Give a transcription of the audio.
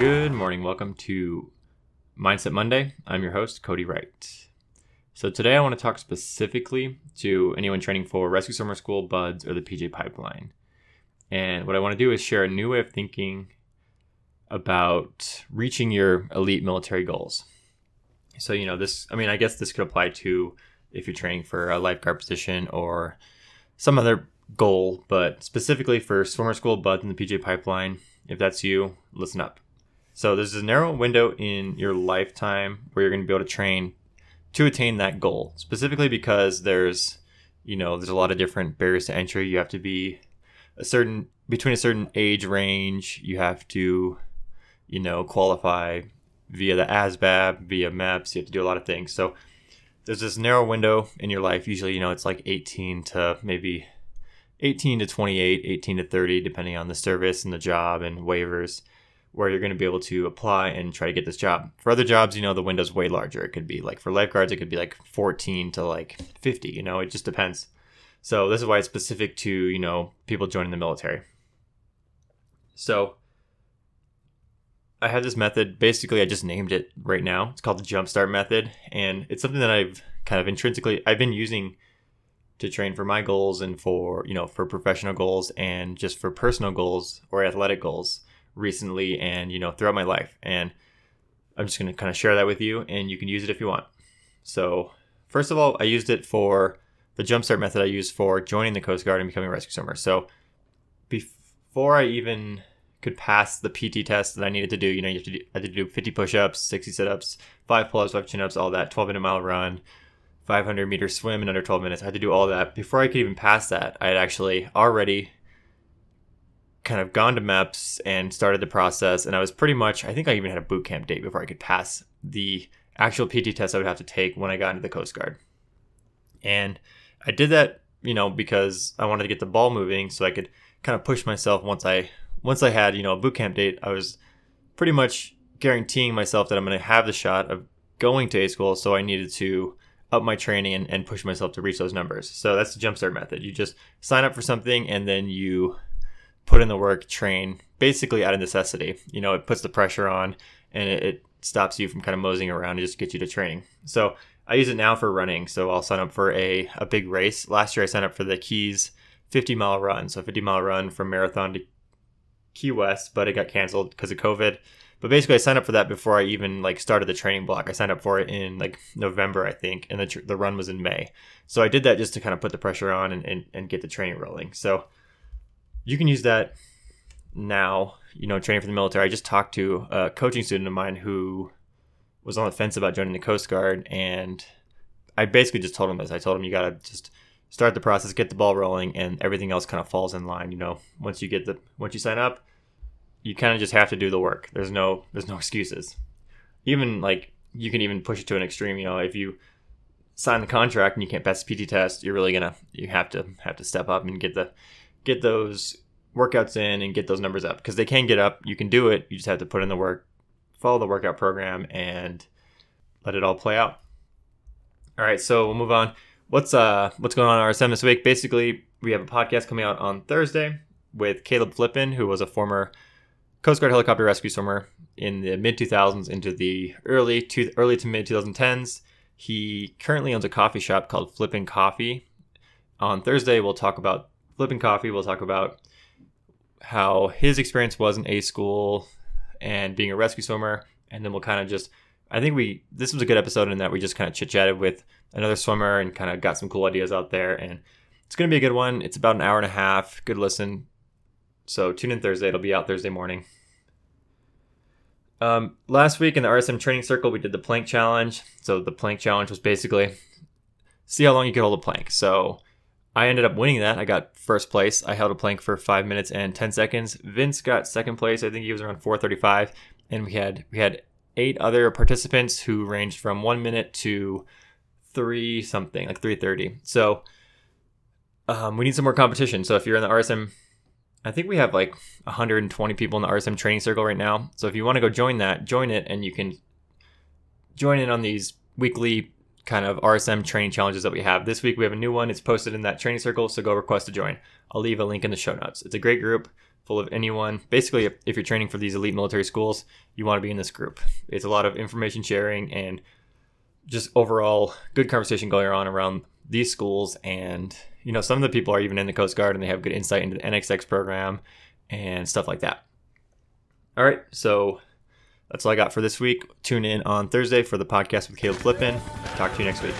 Good morning. Welcome to Mindset Monday. I'm your host, Cody Wright. So, today I want to talk specifically to anyone training for Rescue Swimmer School, BUD/S, or the PJ Pipeline. And what I want to do is share a new way of thinking about reaching your elite military goals. So, you know, this, I mean, I guess this could apply to if you're training for a lifeguard position or some other goal, but specifically for swimmer school, BUD/S, and the PJ Pipeline, if that's you, listen up. So there's a narrow window in your lifetime where you're going to be able to train to attain that goal, specifically because there's, you know, there's a lot of different barriers to entry. You have to be a certain between a certain age range. You have to, you know, qualify via the ASVAB, via MEPS. You have to do a lot of things. So there's this narrow window in your life. Usually, you know, it's like 18 to maybe 18 to 28, 18 to 30, depending on the service and the job and waivers, where you're going to be able to apply and try to get this job. For other jobs, you know, the window's way larger. It could be like for lifeguards, it could be like 14 to like 50, you know, it just depends. So this is why it's specific to, you know, people joining the military. So I have this method. Basically, I just named it right now. It's called the Jumpstart method, and it's something that I've kind of intrinsically I've been using to train for my goals and for you know for professional goals and just for personal goals or athletic goals recently and you know throughout my life and i'm just going to kind of share that with you and you can use it if you want so first of all i used it for the jumpstart method i used for joining the coast guard and becoming a rescue swimmer so before i even could pass the pt test that i needed to do you know you have to do, I had to do 50 push-ups 60 sit-ups 5 pull-ups 5 chin-ups all that 12 minute mile run 500 meter swim in under 12 minutes. I had to do all that. Before I could even pass that, I had actually already kind of gone to MEPS and started the process. And I was pretty much, I think I even had a boot camp date before I could pass the actual PT test I would have to take when I got into the Coast Guard. And I did that, you know, because I wanted to get the ball moving so I could kind of push myself once I once I had, you know, a boot camp date, I was pretty much guaranteeing myself that I'm going to have the shot of going to A school, so I needed to up my training and, and push myself to reach those numbers. So that's the jumpstart method. You just sign up for something and then you put in the work, train basically out of necessity. You know, it puts the pressure on and it, it stops you from kind of moseying around and just gets you to training. So I use it now for running. So I'll sign up for a, a big race. Last year I signed up for the Keys 50 mile run. So 50 mile run from Marathon to Key West, but it got canceled because of COVID. But basically, I signed up for that before I even like started the training block. I signed up for it in like November, I think, and the, tr- the run was in May. So I did that just to kind of put the pressure on and, and, and get the training rolling. So you can use that now, you know, training for the military. I just talked to a coaching student of mine who was on the fence about joining the Coast Guard, and I basically just told him this. I told him you got to just start the process, get the ball rolling, and everything else kind of falls in line. You know, once you get the once you sign up, you kind of just have to do the work. There's no there's no excuses. Even like you can even push it to an extreme. You know, if you sign the contract and you can't pass the PT test, you're really gonna you have to have to step up and get the get those workouts in and get those numbers up because they can get up. You can do it. You just have to put in the work, follow the workout program, and let it all play out. All right, so we'll move on. What's uh what's going on RSM this week? Basically, we have a podcast coming out on Thursday with Caleb Flippin, who was a former Coast Guard helicopter rescue swimmer in the mid 2000s into the early to early to mid 2010s. He currently owns a coffee shop called Flippin' Coffee. On Thursday, we'll talk about Flippin' Coffee. We'll talk about how his experience was in A school and being a rescue swimmer, and then we'll kind of just. I think we this was a good episode in that we just kind of chit chatted with another swimmer and kind of got some cool ideas out there, and it's gonna be a good one. It's about an hour and a half. Good listen. So tune in Thursday. It'll be out Thursday morning. Um, last week in the RSM training circle, we did the plank challenge. So the plank challenge was basically see how long you can hold a plank. So I ended up winning that. I got first place. I held a plank for five minutes and ten seconds. Vince got second place. I think he was around 4:35, and we had we had eight other participants who ranged from one minute to three something, like 3:30. So um, we need some more competition. So if you're in the RSM I think we have like 120 people in the RSM training circle right now. So if you want to go join that, join it and you can join in on these weekly kind of RSM training challenges that we have. This week we have a new one. It's posted in that training circle, so go request to join. I'll leave a link in the show notes. It's a great group. full of anyone. Basically, if, you're training for these elite military schools, you want to be in this group. It's a lot of information sharing and just overall good conversation going on around these schools. And, you know, some of the people are even in the Coast Guard and they have good insight into the NXX program and stuff like that. All right, so that's all I got for this week. Tune in on Thursday for the podcast with Caleb Flippin. Talk to you next week.